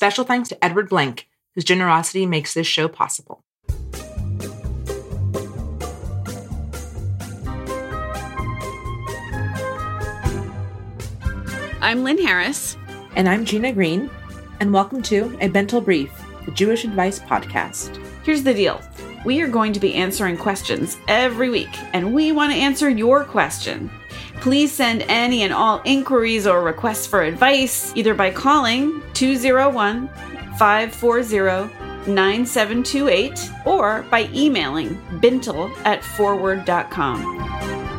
Special thanks to Edward Blank, whose generosity makes this show possible. I'm Lynn Harris. And I'm Ginna Green, and welcome to A Bintel Brief, the Jewish Advice Podcast. Here's the deal we are going to be answering questions every week, and we want to answer your question. Please send any and all inquiries or requests for advice either by calling 201 540 9728 or by emailing bintel at forward.com.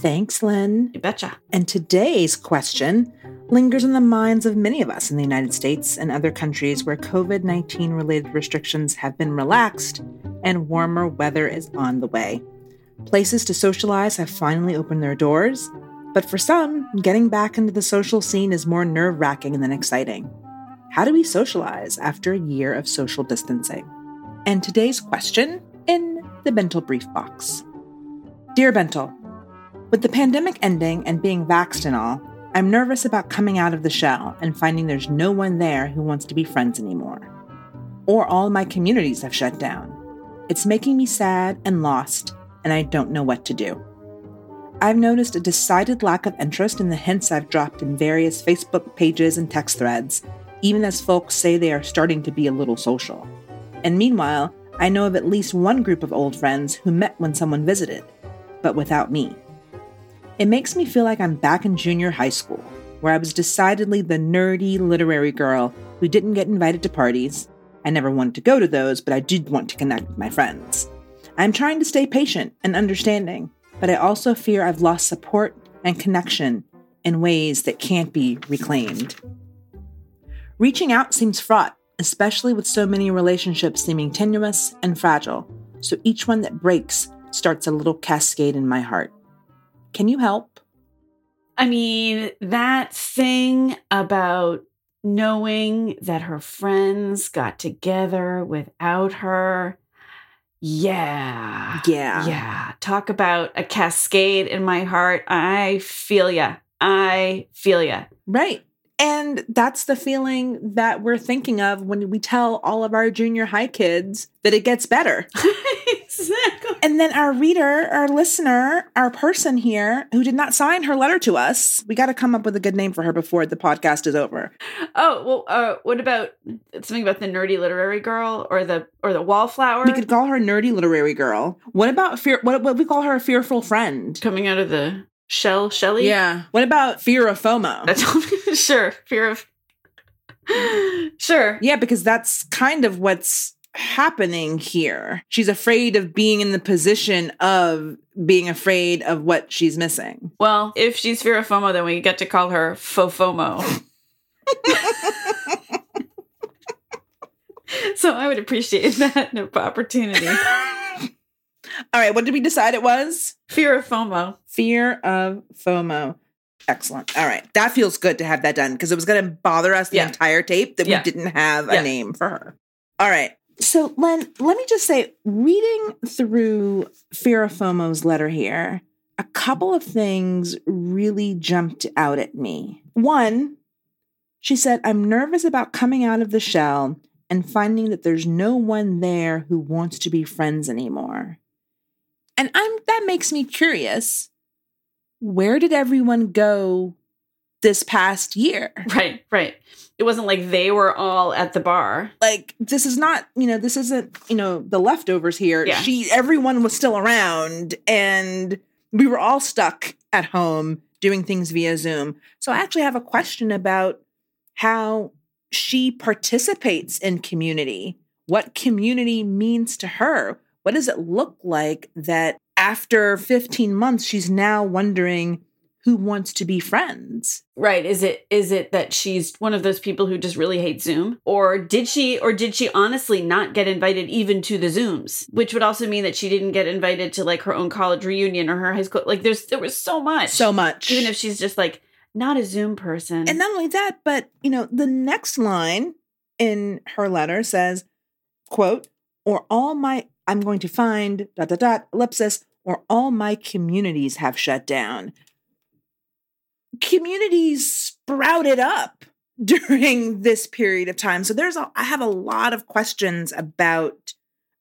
Thanks, Lynn. You betcha. And today's question lingers in the minds of many of us in the United States and other countries where COVID 19 related restrictions have been relaxed and warmer weather is on the way. Places to socialize have finally opened their doors, but for some, getting back into the social scene is more nerve wracking than exciting. How do we socialize after a year of social distancing? And today's question in the Bintel Brief Box Dear Bintel, with the pandemic ending and being vaxxed and all, I'm nervous about coming out of the shell and finding there's no one there who wants to be friends anymore. Or all my communities have shut down. It's making me sad and lost, and I don't know what to do. I've noticed a decided lack of interest in the hints I've dropped in various Facebook pages and text threads, even as folks say they are starting to be a little social. And meanwhile, I know of at least one group of old friends who met when someone visited, but without me. It makes me feel like I'm back in junior high school, where I was decidedly the nerdy literary girl who didn't get invited to parties. I never wanted to go to those, but I did want to connect with my friends. I'm trying to stay patient and understanding, but I also fear I've lost support and connection in ways that can't be reclaimed. Reaching out seems fraught, especially with so many relationships seeming tenuous and fragile, so each one that breaks starts a little cascade in my heart. Can you help? I mean, that thing about knowing that her friends got together without her. Yeah. Yeah. Yeah. Talk about a cascade in my heart. I feel ya. I feel ya. Right. And that's the feeling that we're thinking of when we tell all of our junior high kids that it gets better. And then our reader, our listener, our person here who did not sign her letter to us, we got to come up with a good name for her before the podcast is over. Oh, well, uh, what about something about the nerdy literary girl or the or the wallflower? We could call her nerdy literary girl. What about fear? What what we call her a fearful friend? coming out of the shell, Shelly. Yeah. What about fear of FOMO? That's sure. Fear of. sure. Yeah, because that's kind of what's happening here. She's afraid of being in the position of being afraid of what she's missing. Well, if she's fear of FOMO, then we get to call her Fofomo. so I would appreciate that opportunity. All right, what did we decide it was? Fear of FOMO. Fear of FOMO. Excellent. All right. That feels good to have that done because it was going to bother us the Yeah. entire tape that Yeah. we didn't have a Yeah. name for her. All right. So, Lynn, let me just say, reading through Fear of FOMO's letter here, a couple of things really jumped out at me. One, she said, I'm nervous about coming out of the shell and finding that there's no one there who wants to be friends anymore. And I'm that makes me curious. Where did everyone go this past year? Right, right. It wasn't like they were all at the bar. Like this is not, you know, this isn't, you know, the leftovers here. Yeah. She everyone was still around and we were all stuck at home doing things via Zoom. So I actually have a question about how she participates in community. What community means to her? What does it look like that after 15 months she's now wondering who wants to be friends? Right. Is it is it that she's one of those people who just really hate Zoom? Or did she or did she honestly not get invited even to the Zooms? Which would also mean that she didn't get invited to like her own college reunion or her high school. Like there's there was so much. So much. even if she's just like not a Zoom person. And not only that, but you know, the next line in her letter says, quote, or all my I'm going to find dot dot dot ellipsis, or all my communities have shut down. Communities sprouted up during this period of time. So there's a, I have a lot of questions about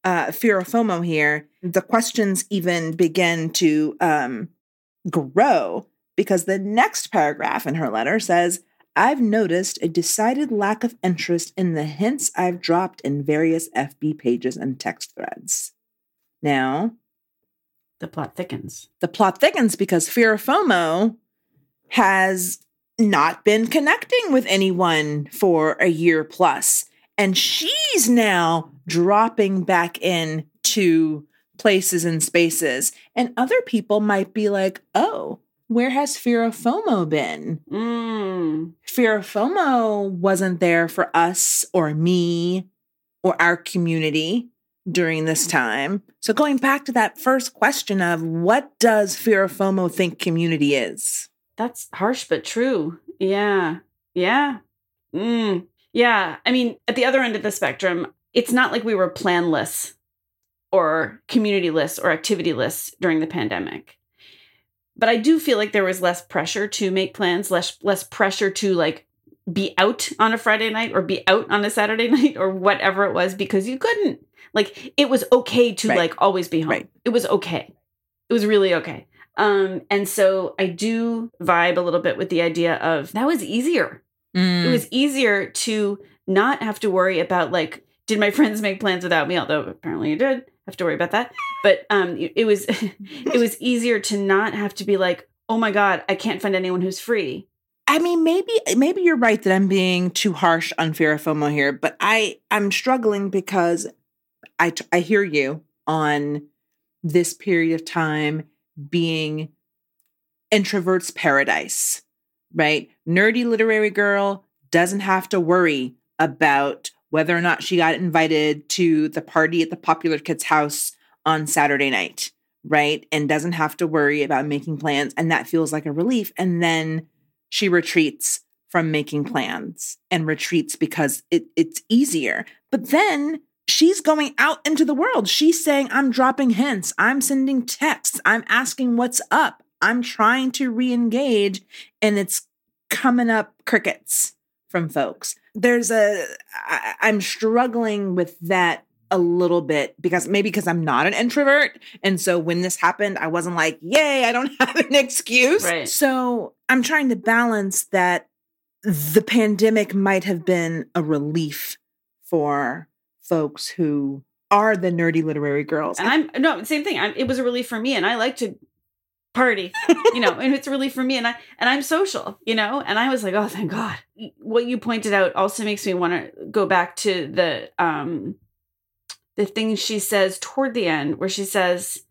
uh, fear of FOMO here. The questions even begin to um, grow because the next paragraph in her letter says, I've noticed a decided lack of interest in the hints I've dropped in various FB pages and text threads. Now, the plot thickens. The plot thickens because Fear of FOMO has not been connecting with anyone for a year plus, And she's now dropping back in to places and spaces. And other people might be like, oh, where has Fear of FOMO been? Mm. Fear of FOMO wasn't there for us or me or our community during this time. So, going back to that first question of what does Fear of FOMO think community is? That's harsh but true. Yeah. Yeah. Mm. Yeah. I mean, at the other end of the spectrum, it's not like we were planless or communityless or activityless during the pandemic. But I do feel like there was less pressure to make plans, less less pressure to like be out on a Friday night or be out on a Saturday night or whatever it was because you couldn't. Like it was okay to right. like always be home. Right. It was okay. It was really okay. Um, and so I do vibe a little bit with the idea of that was easier. Mm. It was easier to not have to worry about like, did my friends make plans without me? Although apparently you did have to worry about that. But um, it was it was easier to not have to be like, oh my god, I can't find anyone who's free. I mean, maybe maybe you're right that I'm being too harsh on fear of FOMO here, but I I'm struggling because I I hear you on this period of time being introvert's paradise, right? Nerdy literary girl doesn't have to worry about whether or not she got invited to the party at the popular kid's house on Saturday night, right? And doesn't have to worry about making plans. And that feels like a relief. And then she retreats from making plans and retreats because it, it's easier. But then she's going out into the world. She's saying, I'm dropping hints, I'm sending texts, I'm asking what's up, I'm trying to re engage, and it's coming up crickets from folks. There's a, I, I'm struggling with that a little bit because maybe because I'm not an introvert. And so when this happened, I wasn't like, yay, I don't have an excuse. Right. So I'm trying to balance that the pandemic might have been a relief for folks who are the nerdy literary girls. And I'm no same thing. I'm, it was a relief for me, and I like to party, you know, and it's a relief for me. And I and I'm social, you know, and I was like, oh, thank God. What you pointed out also makes me want to go back to the um the thing she says toward the end, where she says.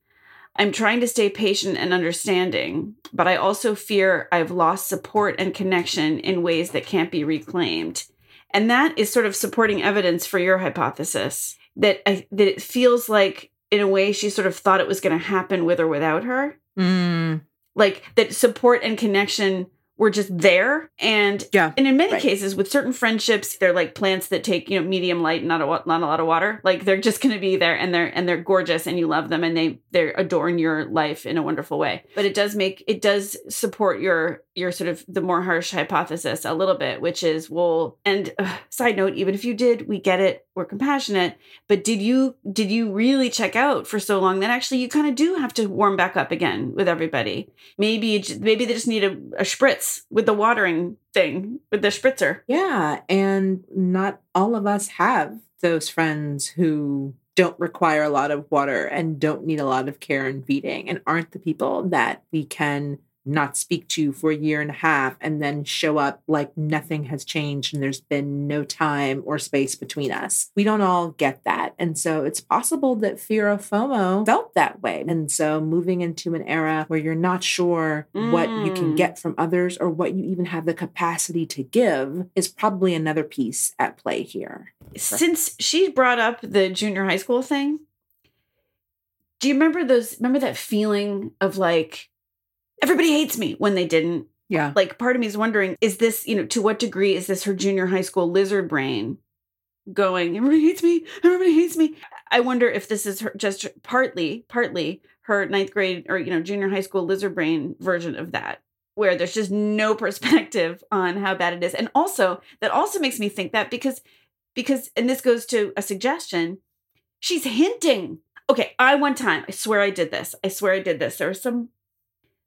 I'm trying to stay patient and understanding, but I also fear I've lost support and connection in ways that can't be reclaimed. And that is sort of supporting evidence for your hypothesis that I, that it feels like in a way she sort of thought it was going to happen with or without her. Mm. Like that support and connection were just there. And yeah and in many right. cases with certain friendships they're like plants that take you know medium light not a not a lot of water. Like they're just going to be there and they're and they're gorgeous and you love them and they they adorn your life in a wonderful way. But it does make it does support your your sort of the more harsh hypothesis a little bit which is well and uh, side note even if you did we get it we're compassionate. But did you did you really check out for so long that actually you kind of do have to warm back up again with everybody? Maybe maybe they just need a, a spritz with the watering thing with the spritzer. Yeah and not all of us have those friends who don't require a lot of water and don't need a lot of care and feeding and aren't the people that we can not speak to you for a year and a half and then show up like nothing has changed and there's been no time or space between us. We don't all get that. And so it's possible that fear of FOMO felt that way. And so moving into an era where you're not sure mm. what you can mm. get from others or what you even have the capacity to give is probably another piece at play here. Since she brought up the junior high school thing, do you remember those remember that feeling of like everybody hates me when they didn't. Yeah. Like part of me is wondering, is this, you know, to what degree is this her junior high school lizard brain going, everybody hates me, everybody hates me. I wonder if this is her just partly, partly her ninth grade or you know junior high school lizard brain version of that where there's just no perspective on how bad it is and also that also makes me think that because because and this goes to a suggestion she's hinting okay i one time i swear i did this i swear i did this there was some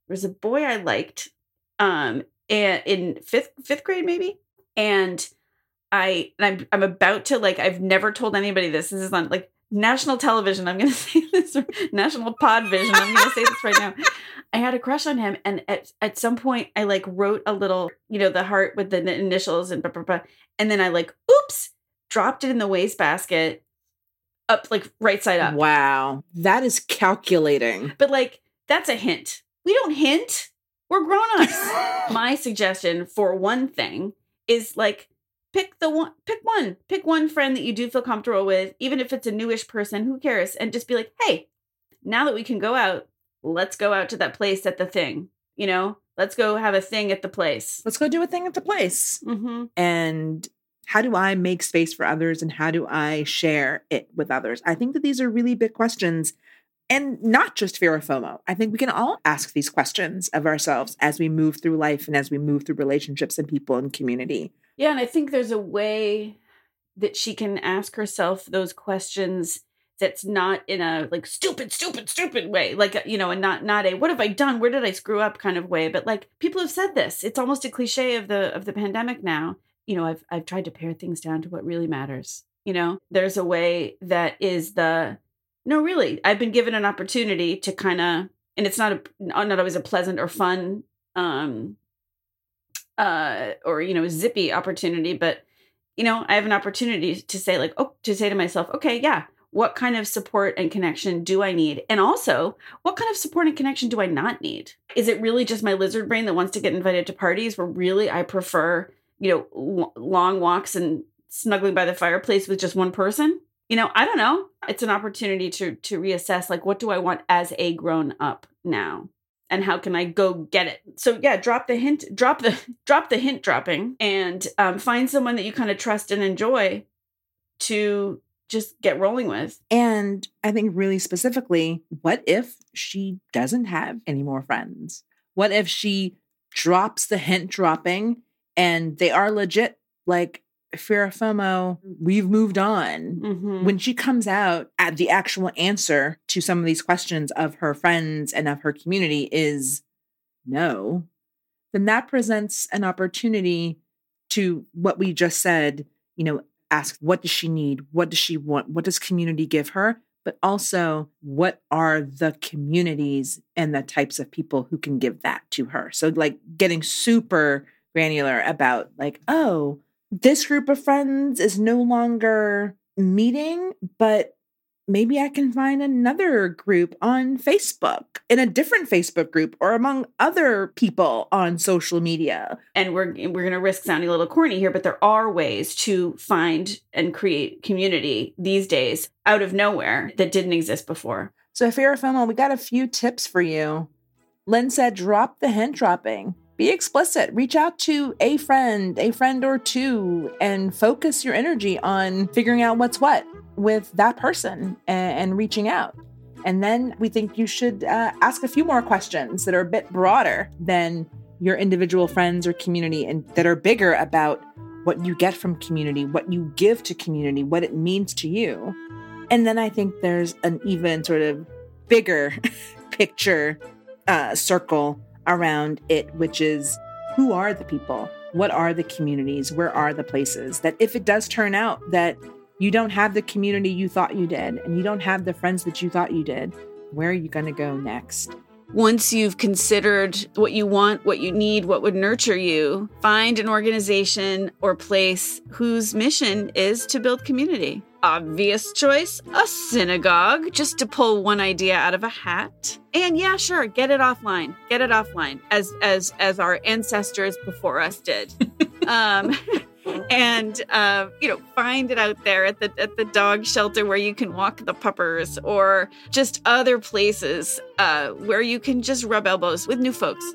was a boy i liked um and in fifth fifth grade maybe and i and i'm i'm about to like i've never told anybody this this is on like national television i'm gonna say this national pod vision i'm gonna say this right now i had a crush on him and at, at some point i like wrote a little you know the heart with the initials and blah, blah, blah, and then i like oops dropped it in the wastebasket up like right side up Wow. That is calculating. but like that's a hint we don't hint we're grown-ups my suggestion for one thing is like pick the one pick one pick one friend that you do feel comfortable with even if it's a newish person who cares and just be like hey now that we can go out let's go out to that place at the thing you know let's go have a thing at the place Let's go do a thing at the place. mm-hmm. And how do I make space for others and how do I share it with others? I think that these are really big questions and not just fear of FOMO. I think we can all ask these questions of ourselves as we move through life and as we move through relationships and people and community. Yeah, and I think there's a way that she can ask herself those questions that's not in a like stupid stupid stupid way like you know and not not a what have i done? Where did i screw up? kind of way. But like people have said this. It's almost a cliche of the of the pandemic now. You know i've i've tried to pare things down to what really matters you know? There's a way that is the no really i've been given an opportunity to kind of and it's not a not always a pleasant or fun um uh or you know zippy opportunity but you know i have an opportunity to say like oh to say to myself okay yeah what kind of support and connection do i need? And also what kind of support and connection do i not need? Is it really just my lizard brain that wants to get invited to parties where really i prefer you know long walks and snuggling by the fireplace with just one person you know i don't know it's an opportunity to to reassess like what do i want as a grown up now and how can I go get it? So yeah, drop the hint, drop the drop the hint dropping, and um, find someone that you kind of trust and enjoy to just get rolling with. And I think really specifically, what if she doesn't have any more friends? What if she drops the hint dropping and they are legit like fear of FOMO, we've moved on. Mm-hmm. When she comes out at the actual answer to some of these questions of her friends and of her community is no, then that presents an opportunity to what we just said, you know, ask what does she need? What does she want? What does community give her? But also, what are the communities and the types of people who can give that to her? So, like, getting super granular about, like, oh, this group of friends is no longer meeting, but maybe I can find another group on Facebook, in a different Facebook group, or among other people on social media. and we're we're going to risk sounding a little corny here, but there are ways to find and create community these days out of nowhere that didn't exist before. So, if you're a FOMO, we got a few tips for you. Lynn said, drop the hint dropping. Be explicit. Reach out to a friend, a friend or two, and focus your energy on figuring out what's what with that person and, and reaching out. And then we think you should uh, ask a few more questions that are a bit broader than your individual friends or community and that are bigger about what you get from community, what you give to community, what it means to you. And then I think there's an even sort of bigger picture uh, circle around it, which is who are the people? What are the communities? Where are the places that if it does turn out that you don't have the community you thought you did and you don't have the friends that you thought you did, where are you going to go next? Once you've considered what you want, what you need, what would nurture you, find an organization or place whose mission is to build community. Obvious choice, a synagogue, just to pull one idea out of a hat. And yeah, sure, get it offline. Get it offline as as as our ancestors before us did. um and uh, you know find it out there at the at the dog shelter where you can walk the puppers or just other places uh, where you can just rub elbows with new folks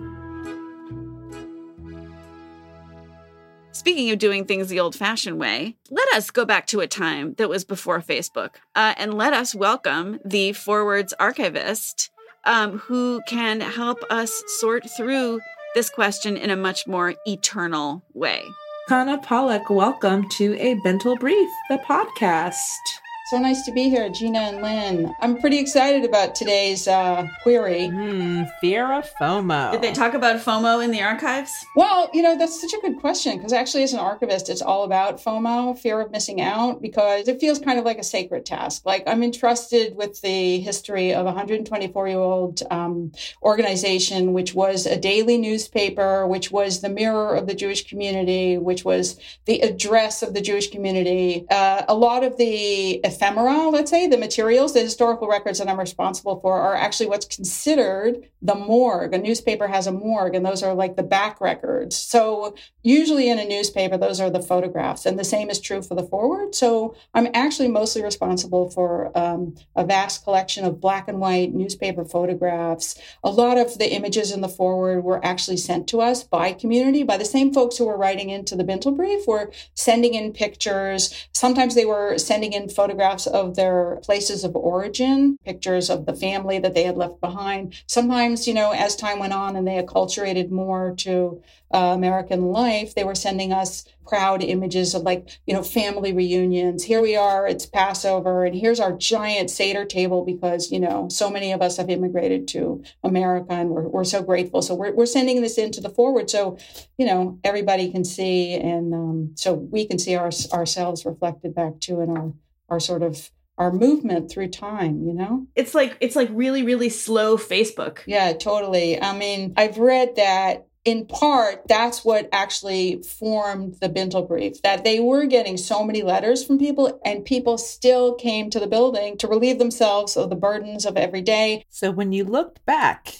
Speaking of doing things the old fashioned way, let us go back to a time that was before Facebook uh, and let us welcome the Forwards archivist, um, who can help us sort through this question in a much more eternal way. Chana Pollack, welcome to A Bintel Brief, the podcast. So nice to be here, Ginna and Lynn. I'm pretty excited about today's uh, query. Mm, fear of FOMO. Did they talk about FOMO in the archives? Well, you know, that's such a good question because actually, as an archivist, it's all about FOMO, fear of missing out, because it feels kind of like a sacred task. Like I'm entrusted with the history of a 124 year old um, organization, which was a daily newspaper, which was the mirror of the Jewish community, which was the address of the Jewish community. Uh, a lot of the ephemera, let's say, the materials, the historical records that I'm responsible for are actually what's considered the morgue. A newspaper has a morgue, and those are like the back records. So, usually in a newspaper, those are the photographs, and the same is true for the forward. So, I'm actually mostly responsible for um, a vast collection of black and white newspaper photographs. A lot of the images in the forward were actually sent to us by community, by the same folks who were writing into the Bintel Brief, were sending in pictures. Sometimes they were sending in photographs photographs of their places of origin, pictures of the family that they had left behind. Sometimes, you know, as time went on and they acculturated more to uh, American life, they were sending us proud images of like, you know, family reunions. Here we are, it's Passover, and here's our giant Seder table because, you know, so many of us have immigrated to America and we're, we're so grateful. So we're, we're sending this into the forward so, you know, everybody can see and um, so we can see our, ourselves reflected back too in our our sort of our movement through time you know? It's like it's like really really slow facebook. Yeah totally. I mean i've read that in part that's what actually formed the bintel brief that they were getting so many letters from people and people still came to the building to relieve themselves of the burdens of every day. So when you looked back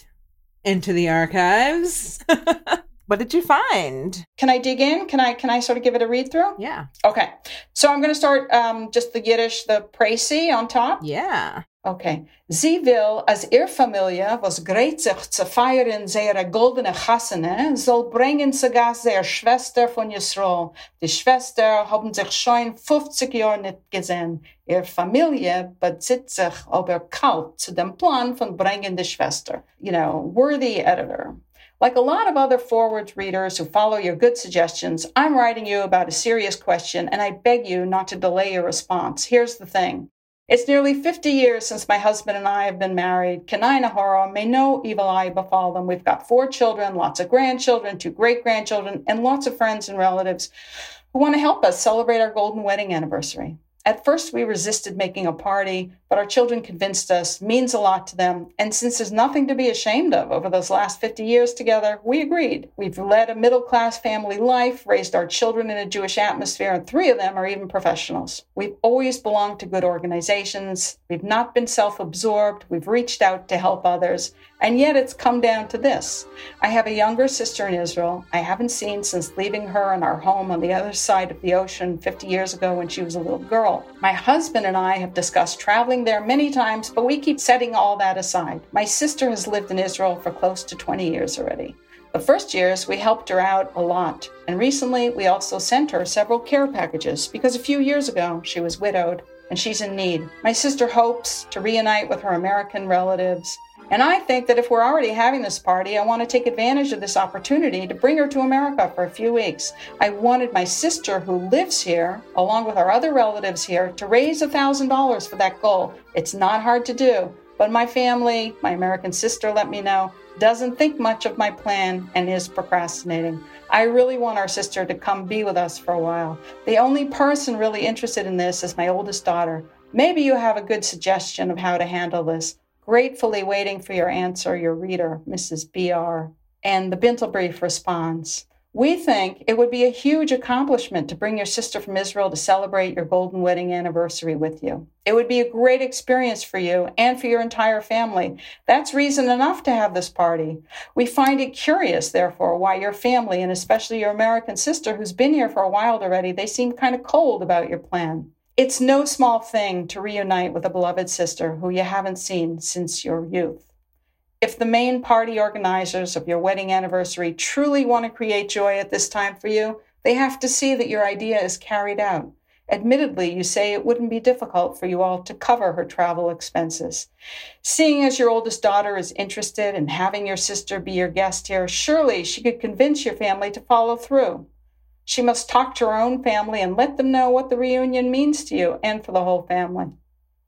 into the archives What did you find? Can I dig in? Can I can I sort of give it a read through? Yeah. Okay. So I'm going to start um, just the Yiddish, the Précis on top. Yeah. Okay. Sie will, als ihr Familie, was greit sich zu feiern seine goldene Chassene, soll bringen sogar seine Schwester von Yisroel. Die Schwester haben sich schon 50 Jahre nicht gesehen. Ihr Familie besitzt sich aber kalt zu dem Plan von bringen die Schwester. You know, worthy editor. Like a lot of other forwards readers who follow your good suggestions, I'm writing you about a serious question and I beg you not to delay your response. Here's the thing. It's nearly 50 years since my husband and I have been married. Kanai Nahara, may no evil eye befall them. We've got four children, lots of grandchildren, two great grandchildren, and lots of friends and relatives who want to help us celebrate our golden wedding anniversary. At first, we resisted making a party, but our children convinced us means a lot to them. And since there's nothing to be ashamed of over those last 50 years together, we agreed. We've led a middle class family life, raised our children in a Jewish atmosphere, and three of them are even professionals. We've always belonged to good organizations. We've not been self absorbed. We've reached out to help others. And yet it's come down to this. I have a younger sister in Israel I haven't seen since leaving her in our home on the other side of the ocean 50 years ago when she was a little girl. My husband and I have discussed traveling there many times, but we keep setting all that aside. My sister has lived in Israel for close to 20 years already. The first years, we helped her out a lot, and recently we also sent her several care packages because a few years ago she was widowed and she's in need. My sister hopes to reunite with her American relatives and I think that if we're already having this party, I want to take advantage of this opportunity to bring her to America for a few weeks. I wanted my sister, who lives here, along with our other relatives here, to raise $1,000 for that goal. It's not hard to do, but my family, my American sister let me know, doesn't think much of my plan and is procrastinating. I really want our sister to come be with us for a while. The only person really interested in this is my oldest daughter. Maybe you have a good suggestion of how to handle this. Gratefully waiting for your answer, your reader, Mrs. B.R. And the Bintel Brief responds We think it would be a huge accomplishment to bring your sister from Israel to celebrate your golden wedding anniversary with you. It would be a great experience for you and for your entire family. That's reason enough to have this party. We find it curious, therefore, why your family, and especially your American sister who's been here for a while already, they seem kind of cold about your plan. It's no small thing to reunite with a beloved sister who you haven't seen since your youth. If the main party organizers of your wedding anniversary truly want to create joy at this time for you, they have to see that your idea is carried out. Admittedly, you say it wouldn't be difficult for you all to cover her travel expenses. Seeing as your oldest daughter is interested in having your sister be your guest here, surely she could convince your family to follow through. She must talk to her own family and let them know what the reunion means to you and for the whole family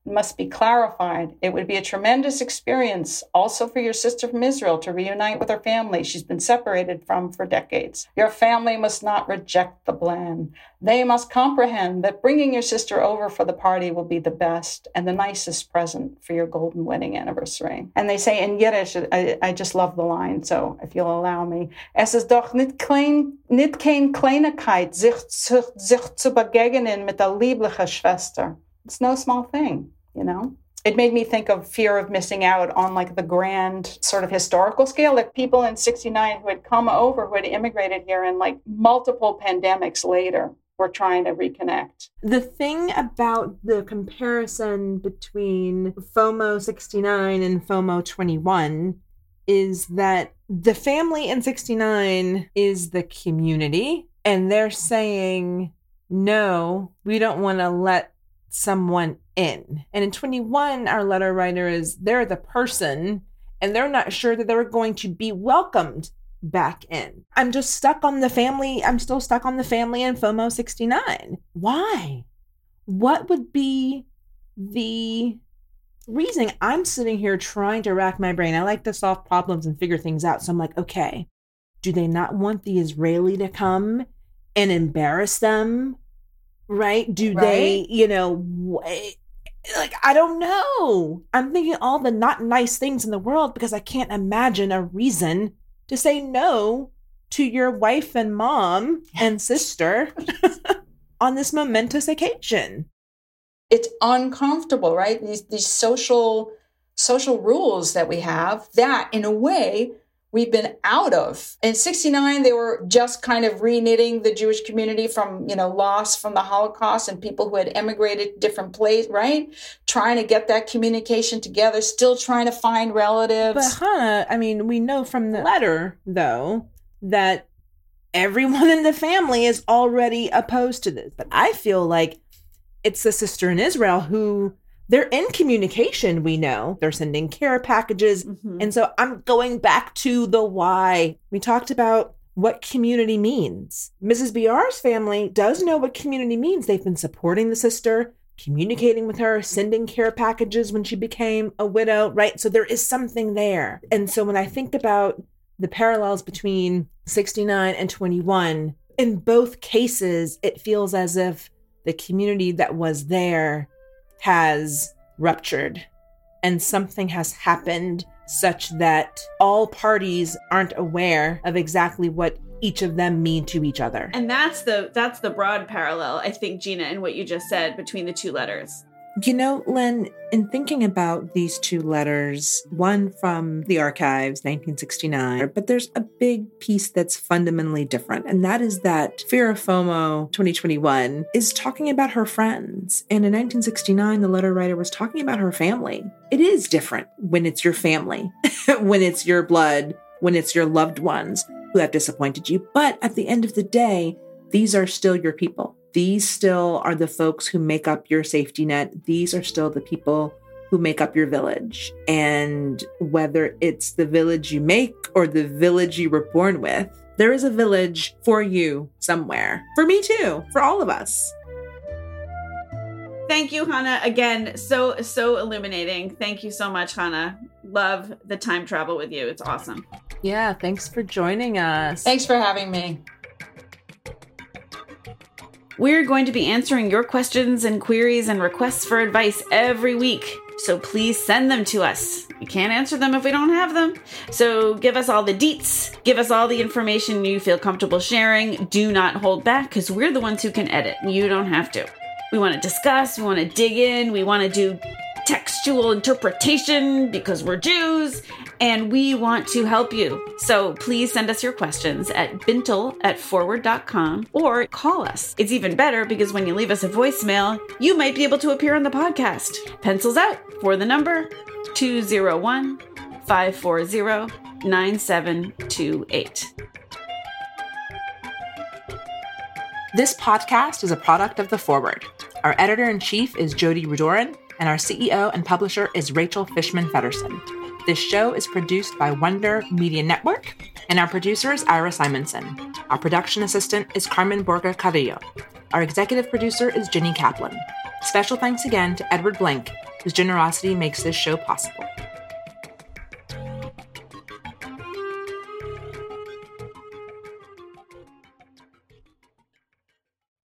must be clarified. It would be a tremendous experience also for your sister from Israel to reunite with her family she's been separated from for decades. Your family must not reject the plan. They must comprehend that bringing your sister over for the party will be the best and the nicest present for your golden wedding anniversary. And they say in Yiddish, I, I just love the line, so if you'll allow me, es ist doch nicht klein, nicht kein Kleinigkeit, sich, sich, sich zu begegnen mit der lieblichen Schwester. It's no small thing you know? It made me think of fear of missing out on like the grand sort of historical scale. Like people in 69 who had come over, who had immigrated here, and like multiple pandemics later were trying to reconnect. The thing about the comparison between FOMO 69 and FOMO 21 is that the family in 69 is the community, and they're saying, no, we don't want to let someone in. And in 21, our letter writer is they're the person and they're not sure that they're going to be welcomed back in. I'm just stuck on the family. I'm still stuck on the family and FOMO 69. Why? What would be the reason I'm sitting here trying to rack my brain? I like to solve problems and figure things out. So I'm like, okay, do they not want the Israeli to come and embarrass them right? Do right? they, you know, eh, like I don't know. I'm thinking all the not nice things in the world because I can't imagine a reason to say no to your wife and mom and sister on this momentous occasion. It's uncomfortable, right? These these social social rules that we have that in a way we've been out of. In 69, they were just kind of reknitting the Jewish community from, you know, loss from the Holocaust and people who had emigrated different places, right? Trying to get that communication together, still trying to find relatives. But Chana, I mean, we know from the letter, though, that everyone in the family is already opposed to this. But I feel like it's the sister in Israel who they're in communication, we know. They're sending care packages. Mm-hmm. And so I'm going back to the why. We talked about what community means. Mrs. BR's family does know what community means. They've been supporting the sister, communicating with her, sending care packages when she became a widow, right? So there is something there. And so when I think about the parallels between 69 and 21, in both cases, it feels as if the community that was there has ruptured and something has happened such that all parties aren't aware of exactly what each of them mean to each other. And that's the that's the broad parallel I think Ginna in what you just said between the two letters. You know, Lynn, in thinking about these two letters, one from the archives, 1969, but there's a big piece that's fundamentally different, and that is that Fear of FOMO 2021 is talking about her friends. And in 1969, the letter writer was talking about her family. It is different when it's your family, when it's your blood, when it's your loved ones who have disappointed you. But at the end of the day, these are still your people these still are the folks who make up your safety net. These are still the people who make up your village. And whether it's the village you make or the village you were born with, there is a village for you somewhere. For me too, for all of us. Thank you, Chana. Again, so so illuminating. Thank you so much, Chana. Love the time travel with you. It's awesome. Yeah, thanks for joining us. Thanks for having me. We're going to be answering your questions and queries and requests for advice every week. So please send them to us. We can't answer them if we don't have them. So give us all the deets, give us all the information you feel comfortable sharing. Do not hold back because we're the ones who can edit. You don't have to. We want to discuss, we want to dig in, we want to do textual interpretation because we're Jews and we want to help you. So please send us your questions at bintel at forward.com or call us. It's even better because when you leave us a voicemail, you might be able to appear on the podcast. Pencils out for the number 201 540 9728. This podcast is a product of The Forward. Our editor in chief is Jodi Rudoren, and our CEO and publisher is Rachel Fishman Feddersen. This show is produced by Wonder Media Network, and our producer is Ira Simonson. Our production assistant is Carmen Borga Carrillo. Our executive producer is Jenny Kaplan. Special thanks again to Edward Blank, whose generosity makes this show possible.